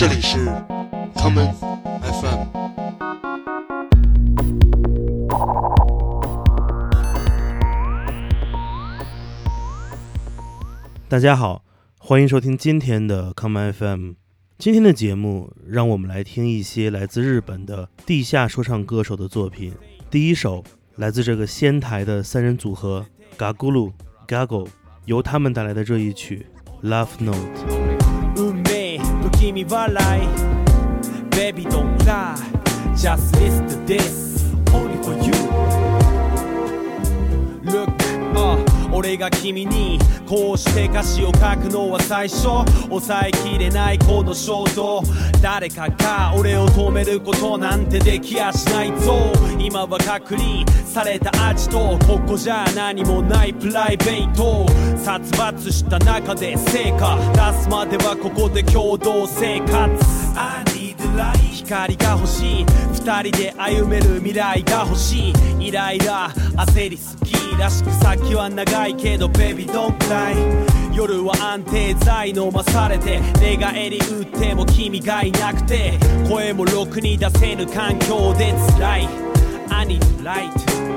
这里是 common FM。大家好，欢迎收听今天的 common FM。今天的节目，让我们来听一些来自日本的地下说唱歌手的作品。第一首来自这个仙台的三人组合 Gagulu Gago，由他们带来的这一曲《Love Note》。運命不気味笑い。Baby don't lie. Just listen to this. Only for you. Look、uh, 俺が君にこうして歌詞を書くのは最初。抑えきれないこの衝動。誰かが俺を止めることなんてできやしないぞ。今は隔離された味とここじゃ何もないプライベート。殺伐した中で成果出すまではここで共同生活。I need light 光が欲しい。二人で歩める未来が欲しい。イライラ焦りすぎらしく先は長いけど Baby don't cry 夜は安定剤飲まされて。寝返り打っても君がいなくて。声もろくに出せぬ環境で辛い。I need light.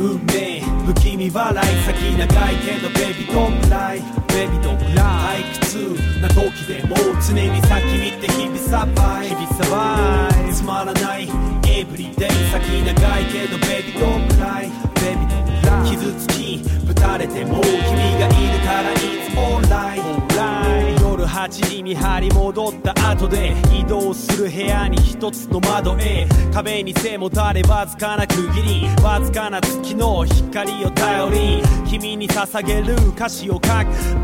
運命不気味笑い先長いけどベビードンブらい。ベビードンブラ退屈な時でも常に先見て日々サバイ日々サバイつまらないエブリデイ先長いけどベビードンブらい。ベビードン傷つきぶたれても君がいるからいつもオンライン18に見張り戻った後で移動する部屋に一つの窓へ。壁に背もたれわずかな区切り。わずかな月の光を頼り君に捧げる歌詞を書く。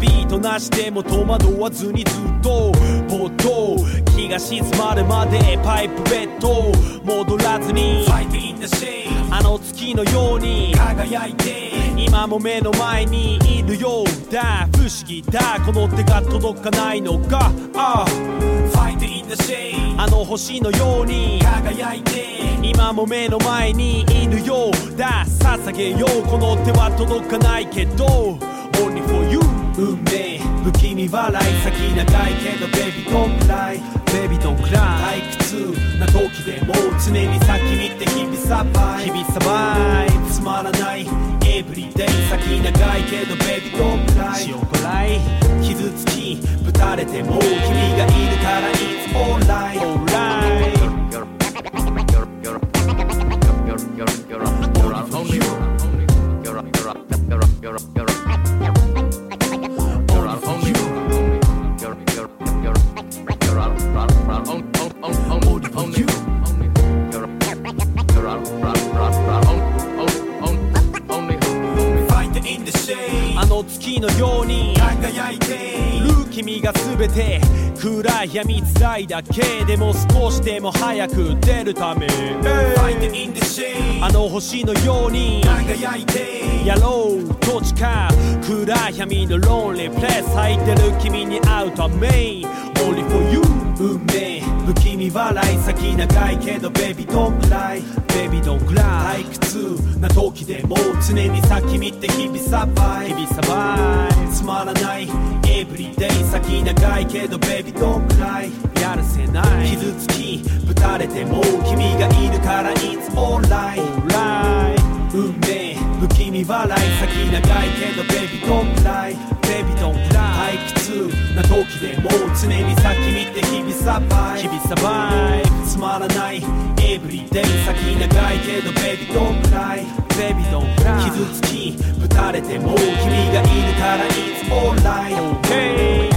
ビートなしでも戸惑わずにずっとぼっと気が静まるまでパイプベッド戻らずに。Fight in the shade の月のように輝いて今も目の前にいるようだ。不思議だ。この手が届かないのか。ああの星のように。輝いて。今も目の前にいるようだ。捧げよう。この手は届かないけど。Only for you 運命不気味笑い先長いけどベビートンクライベビートンクライ退屈な時でも常に先見て日々サバイ日々サバイつまらないエブリデイ先長いけどベビーんくらい。し塩こらい傷つきぶたれても君がいるからいつもオンラインオンラインよろよろよろよろよろよろよろよろよろよろよろよろよろよろよろよろよろよ shade あのように輝いている。君が全て暗い闇辛いだけでも少しでも早く出るため。Fight in the shade あの星のように輝いてやろうと誓う暗闇のロンリープレス入ってる君に会うため。Only for you 運命。不気味笑い先長いけどベビードンくらいベビードンくらい退屈な時でも常に先見て日々サバイ。日々サバイ。つまらない。エブリデイ先長いけどベビドンクライやるせない。傷つきぶたれても君がいるからいつもオンライン運命不気味笑い先長いけどベビードンくらいベビードンクライ退屈な時でも常に先見て日々サバイ日々サバイつまらない Everyday 先長いけど Baby don't cry Baby don't cry 傷つきぶたれても君がいるから It's alright okay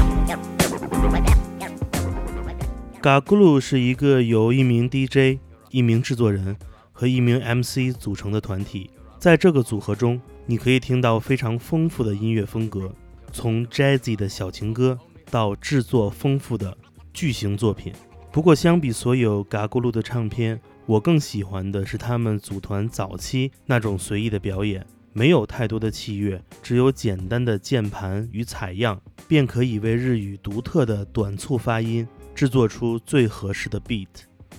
嘎咕噜是一个由一名 DJ、一名制作人和一名 MC 组成的团体。在这个组合中，你可以听到非常丰富的音乐风格， 从 jazzy 的小情歌到制作丰富的巨型作品。不过，相比所有嘎咕噜的唱片，我更喜欢的是他们组团早期那种随意的表演，没有太多的器乐，只有简单的键盘与采样，便可以为日语独特的短促发音制作出最合适的 beat。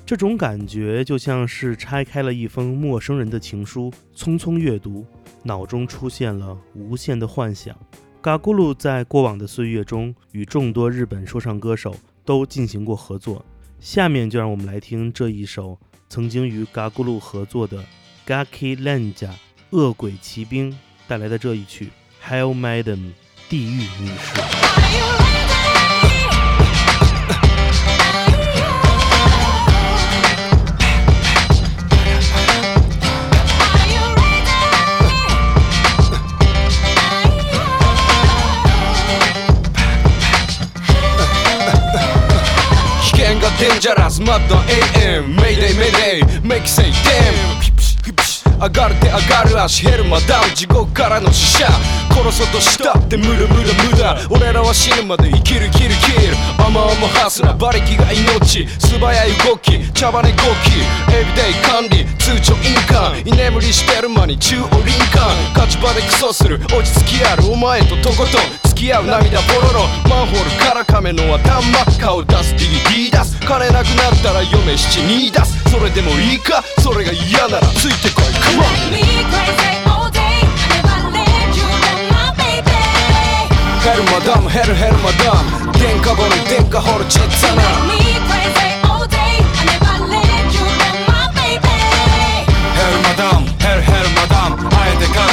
这种感觉就像是拆开了一封陌生人的情书，匆匆阅读，脑中出现了无限的幻想。嘎咕噜在过往的岁月中，与众多日本说唱歌手都进行过合作。下面就让我们来听这一首曾经与嘎咕噜合作的 Gaki Lanja 恶鬼骑兵带来的这一曲 Hell Madam 地狱女士。ンジャラスマッド AM メイデイメイデイメイキセイデムピプシピプシ上がる手上がる足ヘルマダウン地獄からの死者殺そうとしたって無駄無駄無駄俺らは死ぬまで生きる生きる生きるアマアマハスラ馬力が命素早い動き茶羽根動きエビデイ管理通帳印鑑居眠りしてる間に中央林間勝ち場でクソする落ち着きあるお前ととことん付き合う涙ポロロマンホールから亀の頭顔出す DVD 出す。金なくなったら嫁七に出すそれでもいいか？それが嫌ならついてこい。Come on. ヘルマダムヘルヘルマダム。電化ボル電化ホルチッツァナ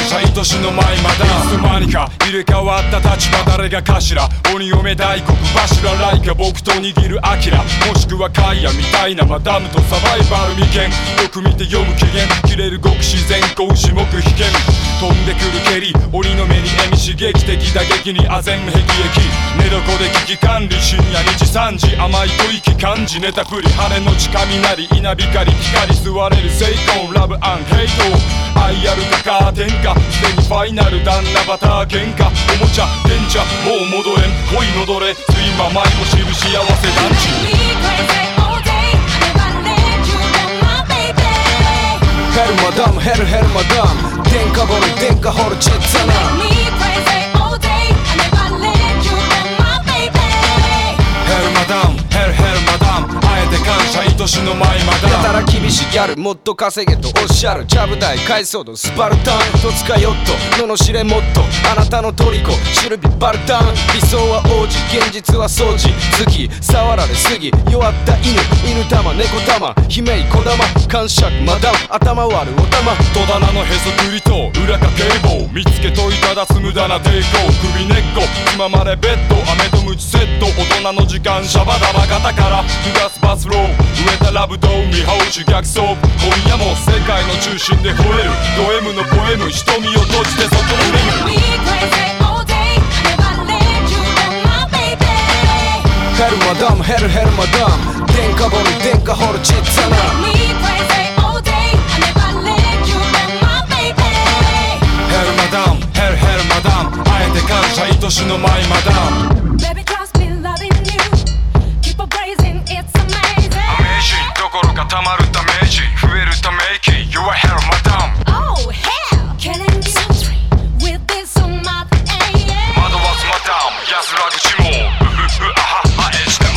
社愛しの前まだいつの間にか入れ替わった立場誰が頭鬼嫁大黒柱ライカ僕と握るアキラもしくはカイアみたいなマダムとサバイバル未見よく見て読む機嫌切れるごく自然子牛目危険飛んでくる蹴り鬼の目に笑み刺激的打撃に唖然霹靂寝床で危機管理深夜2時3時甘い吐息感じネタ振り羽の血雷稲光光吸われる成功ラブアンヘイト。愛あるかカーテンかすでにファイナル旦那バター喧嘩。おもちゃ電車もう戻れん。恋のどれ睡魔迷子知る幸せ団地ヘルマダムヘルヘルマダム電化ボル電化ホルチッツァナ Me crazy all day. I never let you go, my baby. ヘルマダムヘルヘルマダムあえて感謝愛しの舞マやたら厳しいギャルもっと稼げとおっしゃるジャブ台海藻度スパルタン戸塚ヨット罵れもっとあなたのトリコシルビバルタン理想は王子現実は掃除。月触られすぎ。弱った犬犬玉猫玉姫いこだま感触マダム頭割るお玉戸棚のへそくりと裏か警棒見つけといた。だす無駄な抵抗首根っこつままれベッド飴とムチセット大人の時間シャバダバ肩から下すバスロー植えたラブドー見法主逆走今夜も世界の中心で吠えるド M のポエム瞳を閉じて外のレム Me crazy all day. I never let you go, my baby. ヘルマダムヘルヘルマダム電化ボル電化ホルチッツァナ Me crazy all day. I never let you go, my baby. ヘルマダムヘルヘルマダムあえて感謝愛しの舞マダムジンどころかたまるダメージ増えるため息 You are hell マダム Oh hell, killing you with this on my aim. 惑わすマダム安らぐしもうふふふあははえしても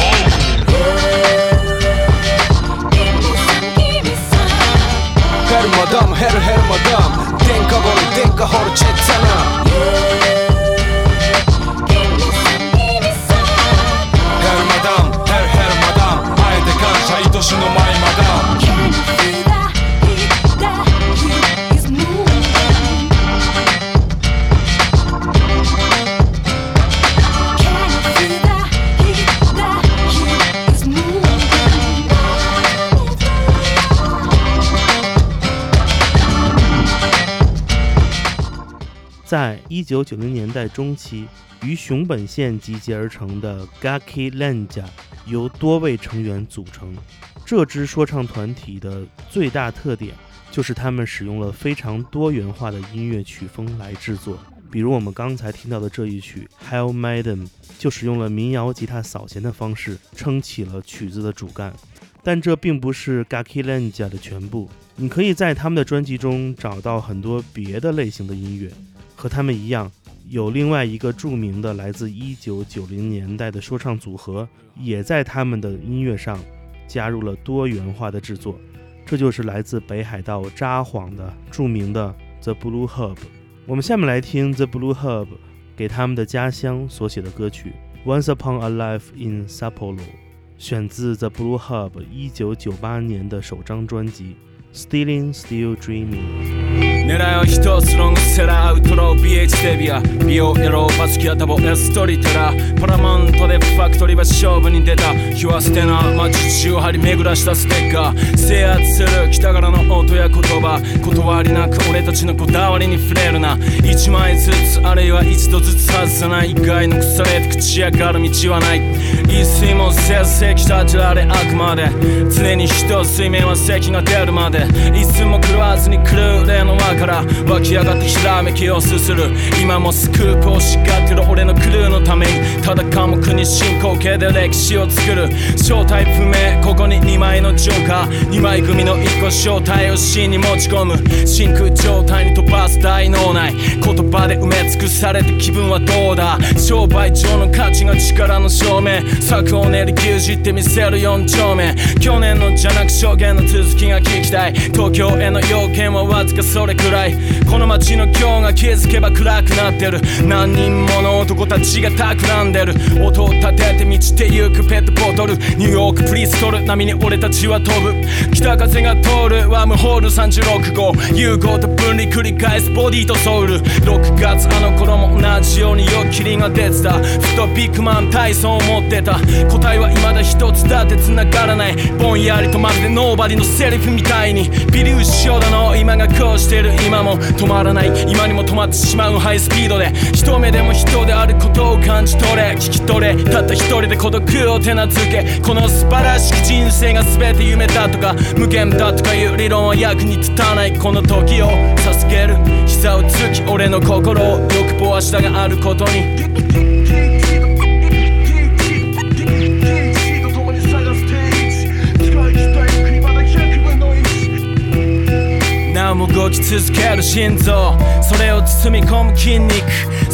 Give me some, give me some. ヘルマダム在一九九零年代中期与熊本县集结而成的 gaki lanja 由多位成员组成。这支说唱团体的最大特点就是他们使用了非常多元化的音乐曲风来制作。比如我们刚才听到的这一曲《Hell Madam》，就使用了民谣吉他扫弦的方式撑起了曲子的主干。但这并不是 Gaki Lanja 的全部，你可以在他们的专辑中找到很多别的类型的音乐。和他们一样，有另外一个著名的来自1990年代的说唱组合，也在他们的音乐上加入了多元化的制作。这就是来自北海道札幌的著名的 The Blue Hub。我们下面来听 The Blue Hub 给他们的家乡所写的歌曲《Once Upon a Life in Sapporo》。选自 The Blue Hub 1998年的首张专辑《Stealing Still Dreaming》。狙いは一つロングセラーアウトロー BH デビア美容エローバスキアタボエストリテラーパラマントでファクトリーは勝負に出た。日は捨てな街中張り巡らしたステッカー。制圧する北柄の音や言葉。断りなく俺たちのこだわりに触れるな。一枚ずつあるいは一度ずつ外さない以外の腐れて口上がる道はない。一睡もせずせき立ちられあくまで。常に人水面は咳が出るまで。いつも狂わずに来る例の輪から湧き上がってひらめきをすする。今もスクープをしがってる俺のクルーのために。ただ科目に進行形で歴史を作る。正体不明ここに2枚のジョーカー。2枚組の1個正体を真に持ち込む。真空状態に飛ばす大脳内。言葉で埋め尽くされて気分はどうだ。商売上の価値が力の証明。策を練り牛耳ってみせる4丁目。去年のじゃなく証言の続きが聞きたい。東京への要件はわずかそれくらい。この街の今日が気づけば暗くなってる。何人もの男たちが企んでる。音を立てて満ちてゆくペットボトル。ニューヨークプリストル。波に俺たちは飛ぶ。北風が通る。ワームホール36号。融合と分離繰り返すボディとソウル。6月あの頃も同じように夜霧が出てた。ふとビッグマン体操を持ってた。答えは未だ一つだって繋がらない。ぼんやりとまるでノーバディのセリフみたいに。微粒子症だの。今がこうしてる。今も止まらない。今にも止まってしまう。ハイスピードで。一目でも人であることを感じ取れ。聞き取れ。たった一人で孤独を手なずけ。この素晴らしき人生が全て夢だとか。無限だとかいう理論は役に立たない。この時を授ける。膝をつき俺の心を欲望は下があることに。も動き続ける心臓。それを包み込む筋肉。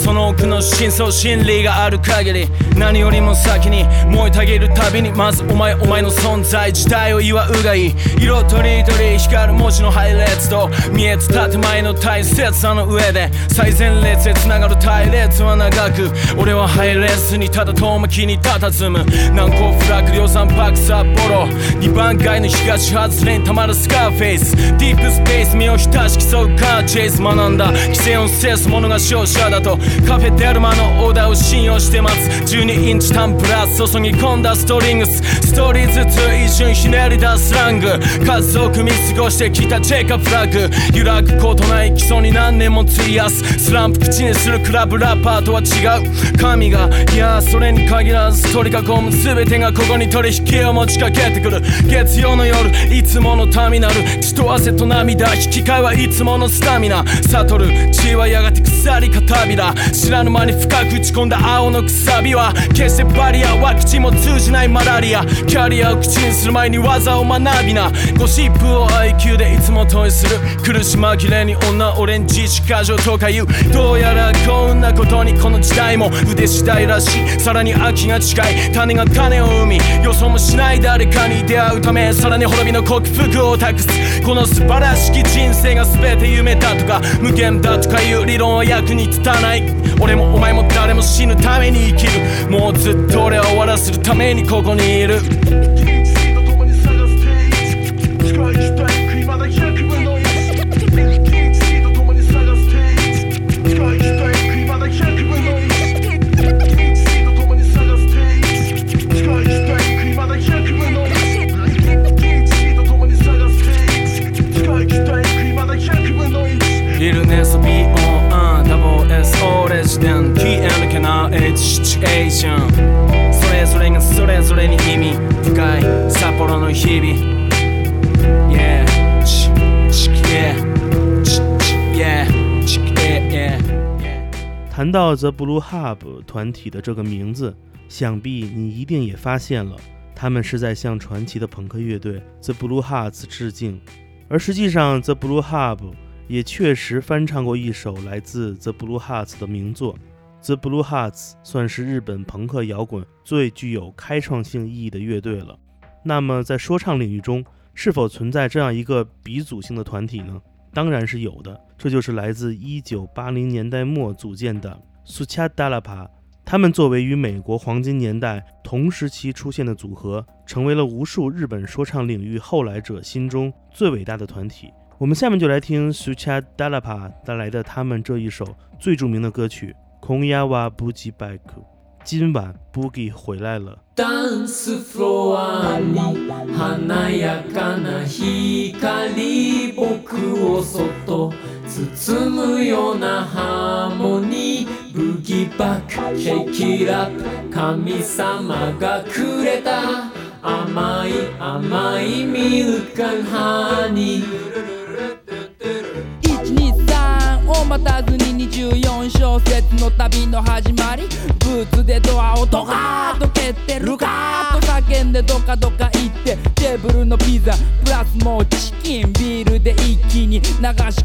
その奥の深層心理がある限り何よりも先に燃えたぎるたびにまずお前お前の存在自体を祝うがいい。色とりどり光る文字の配列と見えた建前の大切さの上で最前列へ繋がる隊列は長く俺は入れずにただ遠巻きに佇む。難攻不落量産パーク札幌2番街の東外れにたまるスカーフェイス。ディープスペース身を浸し競うカーチェイス学んだ。規制を制す者が勝者だと。カフェデルマのオーダーを信用して待つ12インチタンプラス注ぎ込んだストリングス。ストーリーずつ一瞬ひねり出すラング。数多く見過ごしてきたチェイカフラグ。揺らぐことない基礎に何年も費やす。スランプ口にするクラブラッパーとは違う。神がいやそれに限らず取り囲む全てがここに取引を持ちかけてくる。月曜の夜いつものターミナル。血と汗と涙。引き換えはいつものスタミナ。悟る血はやがて腐り片びら知らぬ間に深く打ち込んだ青のくさびは決してバリアワクチンも通じないマラリア。キャリアを口にする前に技を学びな。ゴシップを IQ でいつも問いする。苦し紛れに女オレンジ過剰とか言うどうやらこんなことにこの時代も。腕次第らしい。さらに秋が近い。種が種を生み。予想もしない誰かに出会うため。さらに滅びの克服を託す。この素晴らしき人生が全て夢だとか無限だとかいう理論は役に立たない。俺もお前も誰も死ぬために生きる。もうずっと俺は終わらせるためにここにいる。札幌の日々 Yeah チチ Yeah チチ Yeah チ Yeah Yeah 谈到 The Blue Hub 团体的这个名字，想必你一定也发现了，他们是在向传奇的朋克乐队 The Blue Hearts 致敬。而实际上，The Blue Hub 也确实翻唱过一首来自 The Blue Hearts 的名作。The Blue Hearts 算是日本朋克摇滚最具有开创性意义的乐队了。 那么，在说唱领域中，是否存在这样一个鼻祖性的团体呢？当然是有的，这就是来自1980年代末组建的 Sucha Dalapa 他们作为与美国黄金年代同时期出现的组合，成为了无数日本说唱领域后来者心中最伟大的团体。我们下面就来听 Sucha Dalapa 带来的他们这一首最著名的歌曲《空亚瓦布吉拜克》。今晚 Boogie 回来了。ダンスフロアに華やかな光僕をそっと包むようなハーモニー。ブギバックシェイキラップ神様がくれた。甘い甘いミルクハニー。たずに24小節の旅の始まり。ブーツでドアをドカーッと蹴ってルカーッと叫んでドカドカ行って。テーブルのピザ。プラスもうチキンビールで一気に流し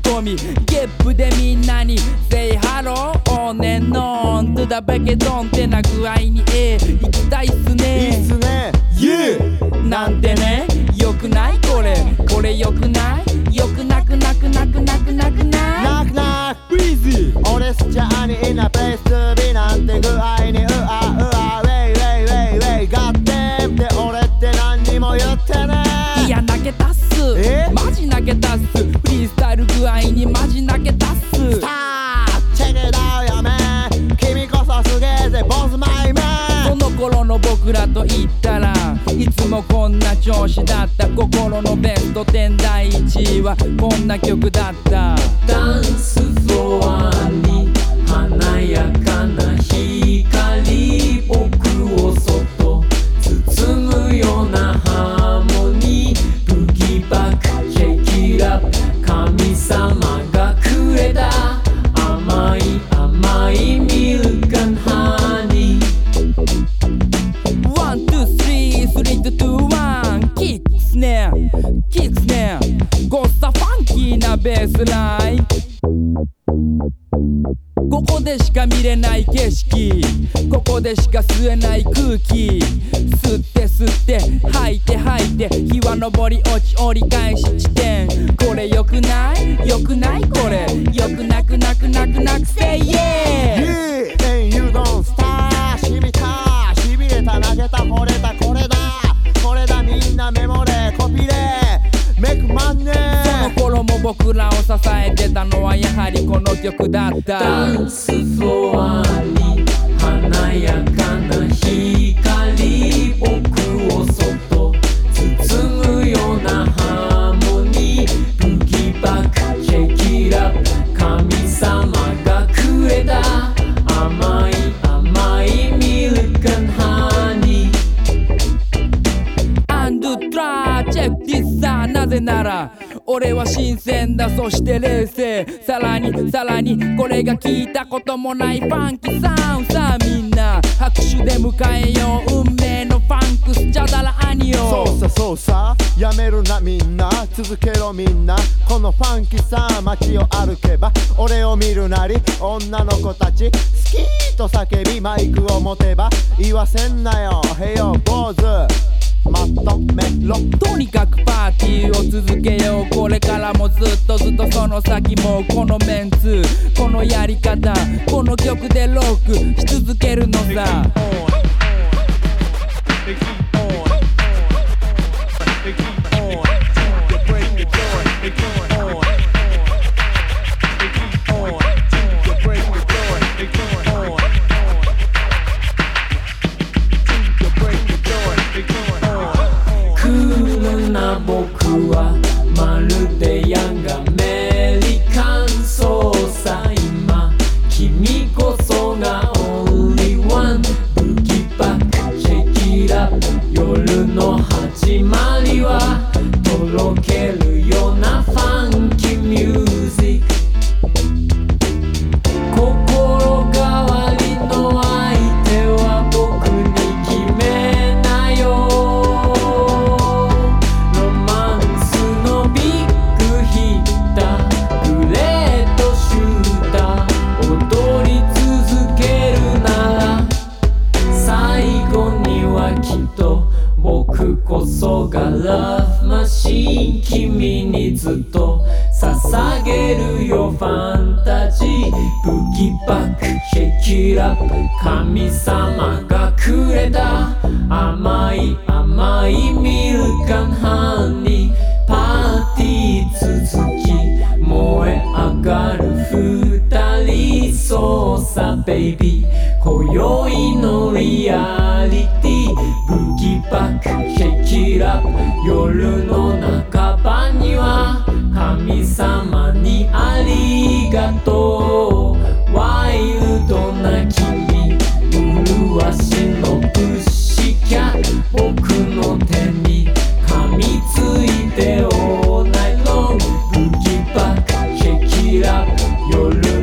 込み。ゲップでみんなに。Say hello on and on to the back ドンってな具合に。ええ行きたいっすね。いいっすね。Yeah なんてねよくない？これ。これよくない？よくなくなくなくなくなくない？ナックナック俺スチャーにイナプもこんな調子だった心のベスト10第1位はこんな曲だった。ダンスフロアに吸って吐いて吐いて日は昇り落ち折り返し地点。これよくない？よくない？これ。よくなくなくなくなくせい。え Yeah! And you don't stop. しみた。しびれた投げた惚れた。これだ。これだ。みんなメモれ。コピレメイクマンネその頃も僕らを支えてたのはやはりこの曲だった。ダンスフロアに華やかな光。僕をら俺は新鮮だ。そして冷静。さらにさらにこれが聞いたこともないファンキーサウンさあみんな拍手で迎えよう。運命のファンクス。チャダラアニオそうさそうさ。やめるなみんな。続けろみんな。このファンキーさ街を歩けば俺を見るなり女の子たち好きと叫びマイクを持てば言わせんなよ。へよ坊主まとめろ。とにかくパーティーを続けよう。これからもずっとずっとその先もこのメンツこのやり方この曲でロックし続けるのさ 僕の手に噛みついて all night long ブギバックシェキラ夜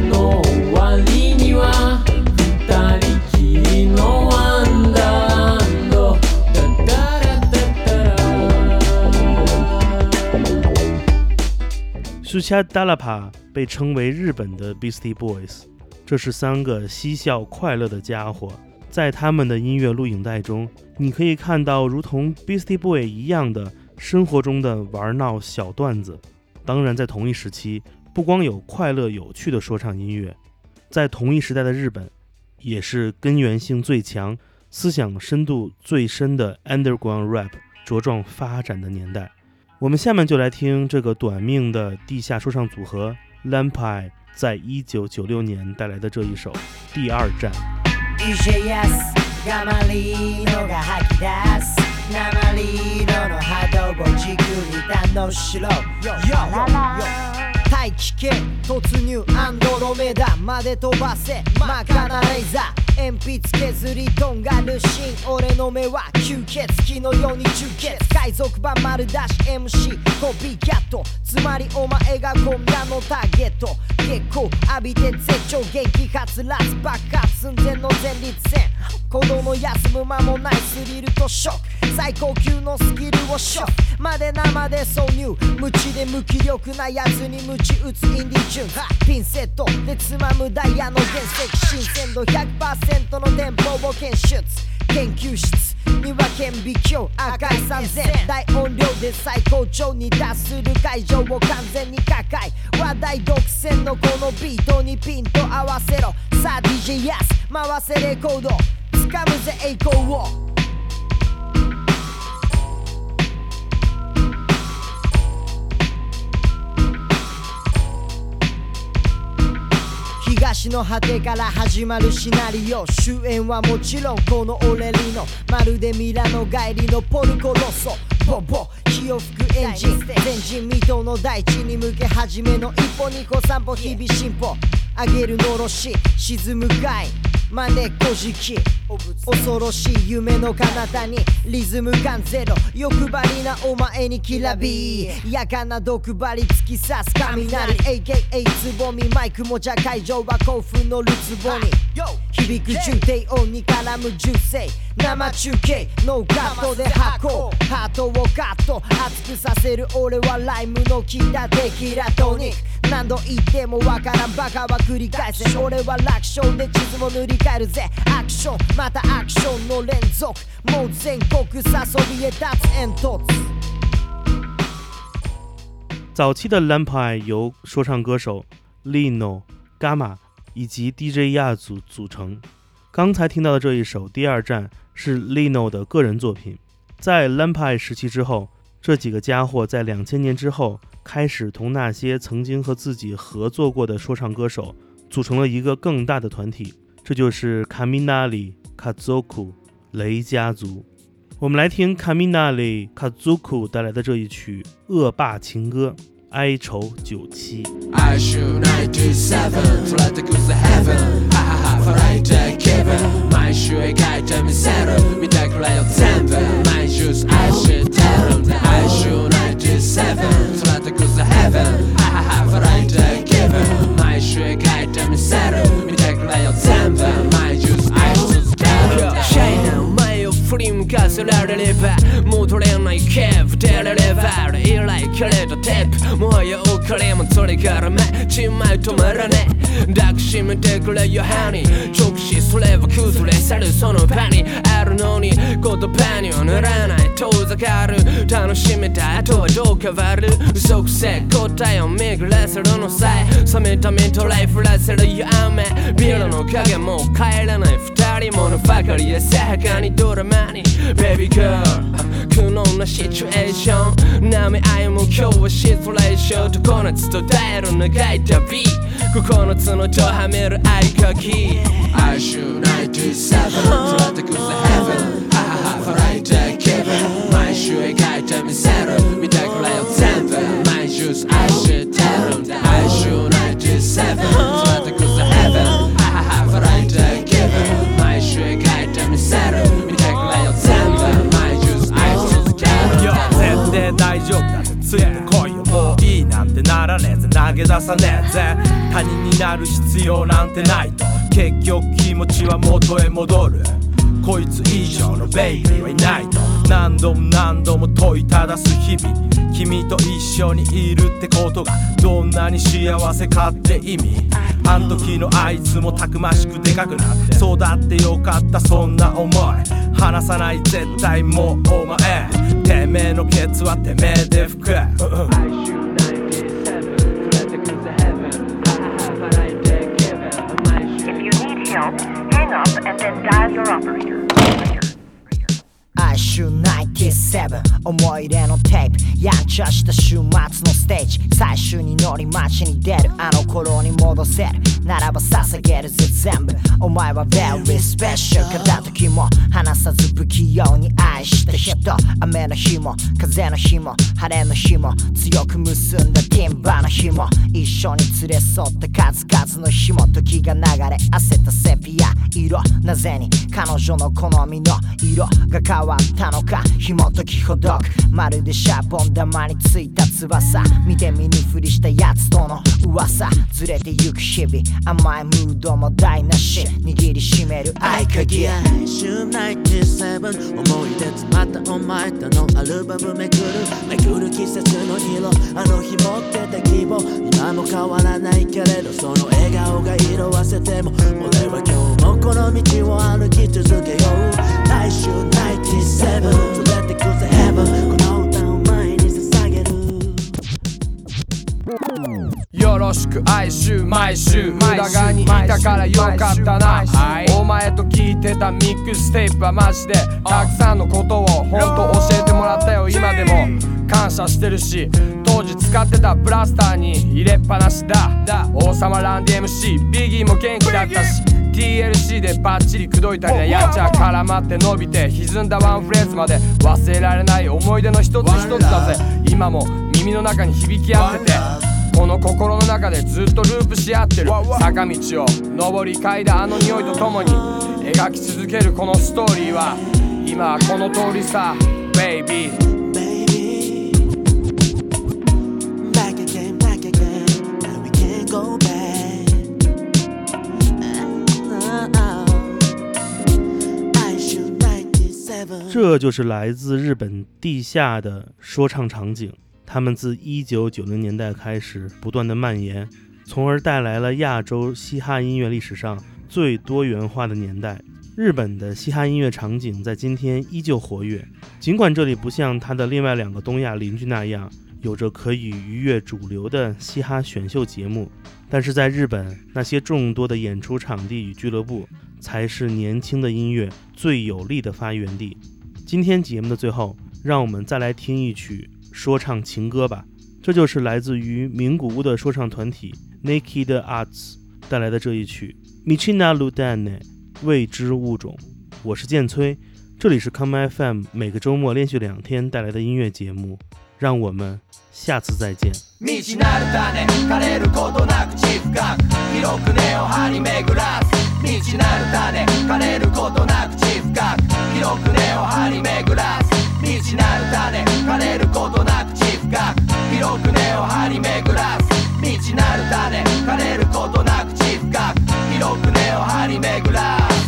の終わりには二人きりのワンダーランドダダラダダラ苏恰达拉帕被称为日本的 Beastie Boys，这是三个嬉笑快乐的家伙。 在他们的音乐录影带中，你可以看到如同 Beastie Boy 一样的生活中的玩闹小段子。当然，在同一时期，不光有快乐有趣的说唱音乐，在同一时代的日本，也是根源性最强、思想深度最深的 Underground Rap 茁壮发展的年代。我们下面就来听这个短命的地下说唱组合 Lampai 在一九九六年带来的这一首《第二站》。EJS ガマリードが吐き出す鉛色の波動をじくり楽しろ大気圏突入アンドロメダまで飛ばせマカナレイザー鉛筆削りとんがるシー。ン俺の目は吸血鬼のように充血。海賊版丸出し MC コピーキャット。つまりお前が今夜のターゲット。結構浴びて絶頂元気はつらつ爆発寸前の前立腺。子供休む間もないスリルとショック。最高級のスキルをショック。まで生で挿入。無知で無気力なやつに鞭打つインディチューンピンセットでつまむダイヤの原石。新鮮度100%セントの電報を検出研究室には顕微鏡赤い3000大音量で最高潮に達する会場を完全に抱え話題独占のこのビートにピンと合わせろさあ DJ ヤス回せレコード掴むぜ栄光を東の果てから始まるシナリオ主演はもちろんこのオレリのまるでミラノ帰りのポルコロッソボボ火を吹くエンジン前人未到の大地に向け始めの一歩二歩三歩日々進歩上げるのろし沈むかいまねこじき恐ろしい夢の彼方にリズム感ゼロ。欲張りなお前にきらび。やかな毒針突き刺す雷。AKA つぼみ。マイクもじゃ会場は興奮のるつぼに。響く重低音に絡む銃声。生中継。ノーカットで箱ハートをカット。熱くさせる俺はライムの効いたテキラトニック。何度言ってもわからんバカは繰り返せ。俺は楽勝で地図を塗り替えるぜ。アクション。またアクションの連続。もう全国さそびえ立つ。煙突。早期的 Lampai 由说唱歌手 Lino、Gamma 以及 DJ 亚组组成。刚才听到的这一首《第二站》是 Lino 的个人作品。在 Lampai 时期之后，这几个家伙在两千年之后开始同那些曾经和自己合作过的说唱歌手组成了一个更大的团体，这就是 Kaminali Kazoku 雷家族。我们来听 Kaminali Kazoku 带来的这一曲《恶霸情歌》，哀愁九七。I should 振り向かせられれば戻れないケープ出れれば以来切れたテープもはやおかれもそれからめちまい止まらねえ抱きしめてくれよハニー直視すれば崩れ去るその場にあるのに言葉にはならない遠ざかる楽しめた後はどう変わる嘘くせ答えを巡らせるのさえ冷めたメントライフらせる雨ビルの影も帰らない二人ものばかりでさやかにドラマに。Baby girl 苦悩なシチュエーション。舐め合いも今日はシトレーション。常夏と耐える長い旅9つのとはめる合鍵。I should 97 Try to go to heaven ははは笑いたい気分毎週描いてみせる見てくれよ全部毎週愛してるんだ I should 97ついてこいよ。もういいなんてならねえぜ。投げ出さねえぜ。他人になる必要なんてないと。結局気持ちは元へ戻る。こいつ以上のベイビーはいないと何度も何度も問いただす日々君と一緒にいるってことがどんなに幸せかって意味。あん時のあいつもたくましくでかくなって育ってよかったそんな思い。離さない絶対もうお前。てめえのケツはてめえで吹く。うんうん help. Hang up and then dial your operator. 97思い出のテープ。やんちゃした週末のステージ。最終に乗り街に出る。あの頃に戻せる。ならば捧げるぜ全部。お前は very special 片時も。離さず不器用に愛した。人雨の日も。風の日も。晴れの日も。強く結んだティンバの日も。一緒に連れ添った数々の日も。時が流れ汗たセピア。色。なぜに？彼女の好みの色が変わった。のか？紐解きほどく。まるでシャボン玉についた翼。見て見ぬふりしたやつとの噂。ずれてゆく日々。甘いムードも台無し。握りしめる合鍵。週97思い出詰まったお前とのアルバムめくる。めくる季節の色。あの日持ってた希望。今も変わらないけれどその笑顔が色あせても。俺は今日もこの道を歩き続けよう。来週97連れてくぜ Heaven この歌を前に捧げる。よろしく哀愁毎週裏側にいたからよかったな。お前と聞いてたミックステープはマジでたくさんのことを本当教えてもらったよ今でも感謝してるし当時使ってたブラスターに入れっぱなしだ。王様ランディ MC ビギーも元気だったし TLC でバッチリ口説いたりだ。やっちゃ絡まって伸びて歪んだワンフレーズまで忘れられない思い出の一つ一つだぜ。今も耳の中に響き合っててこの心の中でずっとループし合ってる。坂道を上り階段あの匂いとともに描き続けるこのストーリーは今はこの通りさ Baby Back go back. I should 97. 这就是来自日本地下的说唱场景，他们自1990年代开始不断的蔓延，从而带来了亚洲嘻哈音乐历史上最多元化的年代。日本的嘻哈音乐场景在今天依旧活跃，尽管这里不像它的另外两个东亚邻居那样有着可以逾越主流的嘻哈选秀节目，但是在日本那些众多的演出场地与俱乐部，才是年轻的音乐最有力的发源地。今天节目的最后，让我们再来听一曲说唱情歌吧。这就是来自于名古屋的说唱团体 Naked Arts 带来的这一曲《Michina Ludane》未知物种。我是剑崔，这里是 Come FM 每个周末连续两天带来的音乐节目。让我们下次再见。未知なる種枯れることなく地深く広く根を張り巡らす未知なる種枯れることなく地深く広く根を張り巡らす未知なる種枯れることなく地深く広く根を張り巡らす未知なる種枯れることなく地深く広く根を張り巡らす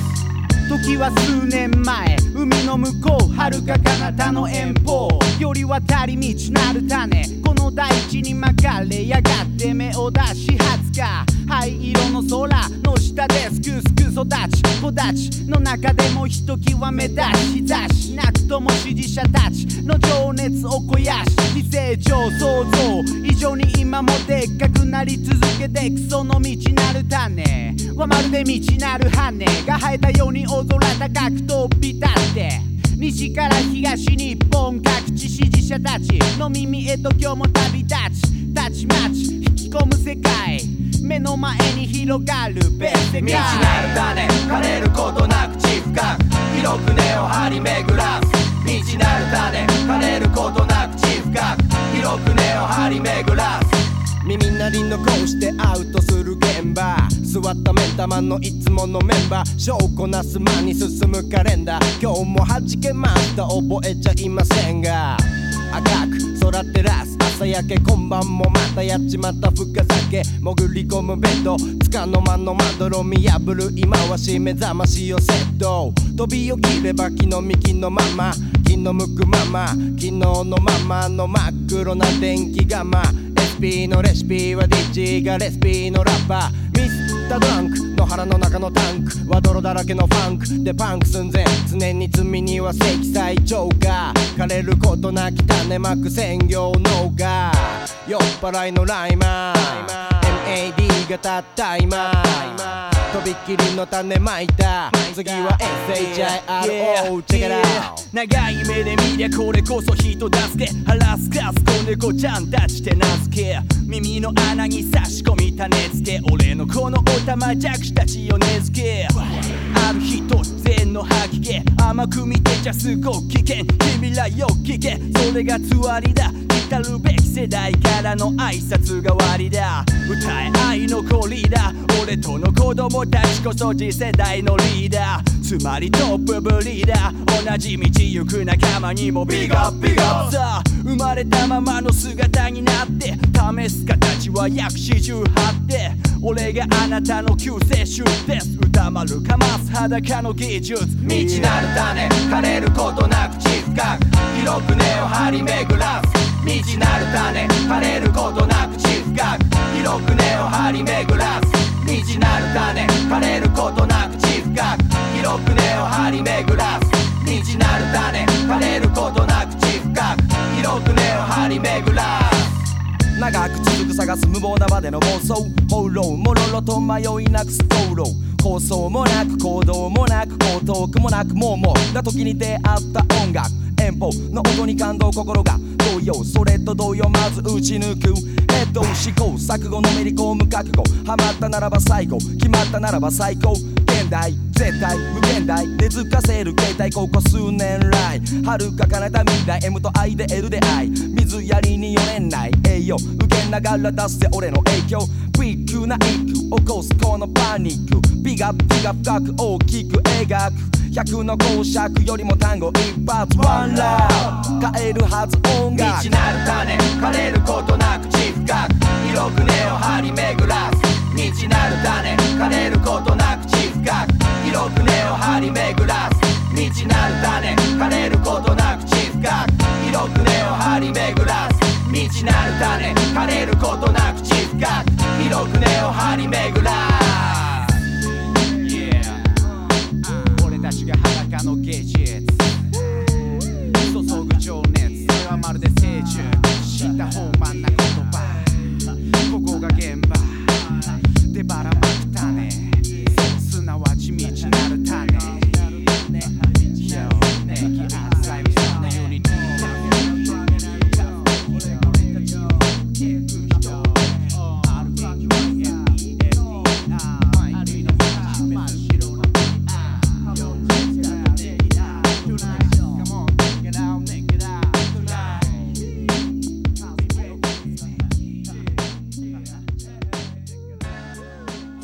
時は数年前海の向こう遥か彼方の遠方。より渡り道なる種。この大地にまかれやがって目を出し20日灰色の空の下ですくすく育ち子たちの中でもひときわ目立ち日差しなくとも支持者たち。の情熱を肥やし非成長創造以上に今もでっかくなり続けてくその道なる種。はまるで道なる羽が生えたように踊ら高く飛び立って西から東日本各地支持者たち。の耳へと今日も旅立ちたちまち。込む世界目の前に広がる別世界道なる種枯れることなく地深く広く根を張り巡らす。道なる種枯れることなく地深く広く根を張り巡らす。耳鳴り残してアウトする現場座った目玉のいつものメンバー。証拠なす間に進むカレンダー。今日も弾けました覚えちゃいませんが。赤く空照らす朝焼け今晩もまたやっちまった深酒。潜り込むベッド。つかの間のまどろ見破る今はし目覚ましをセット。飛び起きれば木の幹のまま。気の向くまま昨日のままの真っ黒な電気釜 SP のレシピは DJ がレシピのラッパー。ミスタードランク。の腹の中のタンクは泥だらけのファンク。でパンク寸前。常に罪には積載超過。枯れることなき種まく専業農家。酔っ払いのライマー。MAD がたった今。とびっきりの種まいた。次は SHIRO チェケラ長い目で見りゃこれこそ人助け。腹すかす子猫ちゃんたちって名付け。耳の穴に差し込み種付け俺のこのおたまじゃくしたちを根付け。ある日突然の吐き気。甘く見てちゃすごく危険。君らよく聞け。それがつわりだ。たるべき世代からの挨拶がわりだ。歌え愛の子リーダー俺との子供たちこそ次世代のリーダー。つまりトップブリーダー。同じ道行く仲間にもビッグアップビッグアッ。プさあ生まれたままの姿になって試す形は約48って俺があなたの救世主です。歌丸かます。裸の技術。道なる種。枯れることなく地深く広く根を張り巡らす。道なる種枯れることなく地深く。広く根を張り巡らす。道なる種枯れることなく地深く。広く根を張り巡らす。道なる種枯れることなく地深く。広く根を張り巡らす。長く続く探す無謀な場での暴走放浪もろろと迷いなくストーロー。構想もなく行動もなく。高等句もなくもうもう。な時に出会った音楽。遠方の音に感動心が動揺。それと同様まず打ち抜く。ヘッド思考錯誤のめり込む覚悟。ハマったならば最後決まったならば最高。代絶対無限大根付かせる携帯ここ数年来。遥か彼方未来 M と I で L で I 水やりに4年内栄養受けながら出すぜ俺の影響。ビッグな一句起こすこのパニック。ビガビが深く大きく描く。100の公爵よりも単語一発。ワンラブ変えるはず音楽。道楽なる種。枯れることなく地深く。広く根を張り巡らす。道なる種枯れることなく地深く広く根を張り巡らす道なる種枯れることなく地深く広く根を張り巡らす道なる種枯れることなく地深く広く根を張り巡らす Yeah 俺たちが裸の芸術